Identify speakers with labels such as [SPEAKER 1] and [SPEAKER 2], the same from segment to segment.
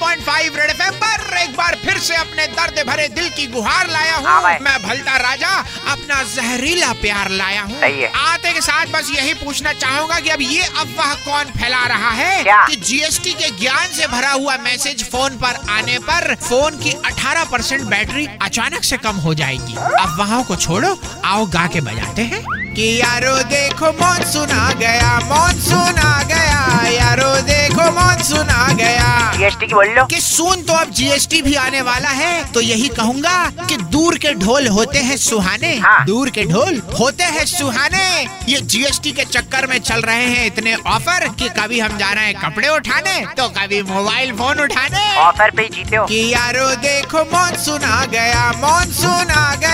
[SPEAKER 1] 93.5 red FM पर एक बार फिर से अपने दर्द भरे दिल की गुहार लाया
[SPEAKER 2] हाँ।
[SPEAKER 1] हूँ मैं भलता राजा अपना जहरीला प्यार लाया हूँ। आते के साथ बस यही पूछना चाहूँगा कि अब ये अफवाह कौन फैला रहा है?
[SPEAKER 2] क्या?
[SPEAKER 1] कि जीएसटी के ज्ञान से भरा हुआ मैसेज फ़ोन पर आने पर फ़ोन की 18 परसेंट बैटरी अचानक से कम हो जाएगी। अफवाहों को छोड़ो आओ गा के बजाते हैं। कि यारो देखो मॉनसून आ गया मॉनसून
[SPEAKER 2] जीएसटी की बोल लो।
[SPEAKER 1] कि सुन तो अब जीएसटी भी आने वाला है तो यही कहूँगा कि दूर के ढोल होते हैं सुहाने।
[SPEAKER 2] हाँ।
[SPEAKER 1] दूर के ढोल होते हैं सुहाने। ये जीएसटी के चक्कर में चल रहे हैं इतने ऑफ़र कि कभी हम जा रहे हैं कपड़े उठाने तो कभी मोबाइल फ़ोन उठाने।
[SPEAKER 2] ऑफ़र पे जीते हो।
[SPEAKER 1] कि यारो देखो मॉनसून आ गया मॉनसून आ गया।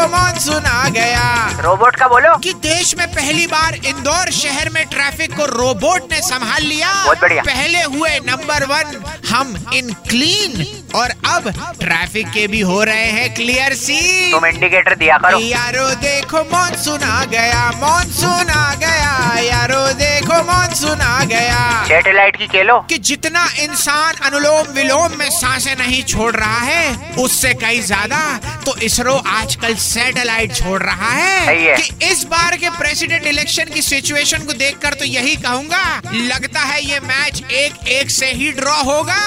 [SPEAKER 1] देखो मॉनसून आ गया।
[SPEAKER 2] रोबोट का बोलो।
[SPEAKER 1] कि देश में पहली बार इंदौर शहर में ट्रैफ़िक को रोबोट ने संभाल लिया।
[SPEAKER 2] बहुत बढ़िया।
[SPEAKER 1] पहले हुए नंबर वन हम इन क्लीन और अब ट्रैफ़िक के भी हो रहे हैं क्लियर सी
[SPEAKER 2] तुम इंडिकेटर दिया करो।
[SPEAKER 1] यारो देखो मॉनसून आ गया मॉनसून आ गया। यारो देखो मॉनसून आ गया।
[SPEAKER 2] सैटेलाइट की खेलो।
[SPEAKER 1] कि जितना इंसान अनुलोम विलोम में साँसें नहीं छोड़ रहा है उससे कई ज़्यादा तो इसरो आजकल सैटेलाइट छोड़ रहा है। कि इस बार के प्रेसिडेंट इलेक्शन की सिचुएशन को देखकर तो यही कहूँगा लगता है ये मैच एक एक से ही ड्रॉ होगा।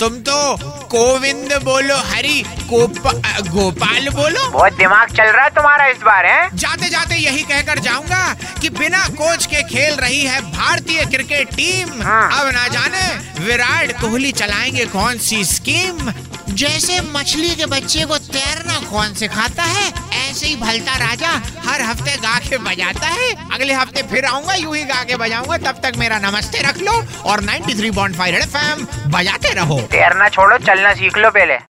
[SPEAKER 1] तुम तो गोविंद बोलो हरी गोपा, गोपाल बोलो।
[SPEAKER 2] बहुत दिमाग चल रहा है तुम्हारा इस बार है?
[SPEAKER 1] जाते जाते यही कहकर जाऊँगा कि बिना कोच के खेल रही है भारतीय क्रिकेट टीम।
[SPEAKER 2] हाँ।
[SPEAKER 1] अब ना जाने विराट कोहली चलाएँगे कौन सी स्कीम? जैसे मछली के बच्चे को तैरना कौन सिखाता है? ऐसे ही भलता राजा हर हफ़्ते गा के बजाता है। अगले हफ़्ते फिर आऊँगा, यूँ ही गा के बजाऊँगा। तब तक मेरा नमस्ते रख लो और 93.5 थ्री बजाते रहो।
[SPEAKER 2] तैरना छोड़ो, चलना सीख लो पहले।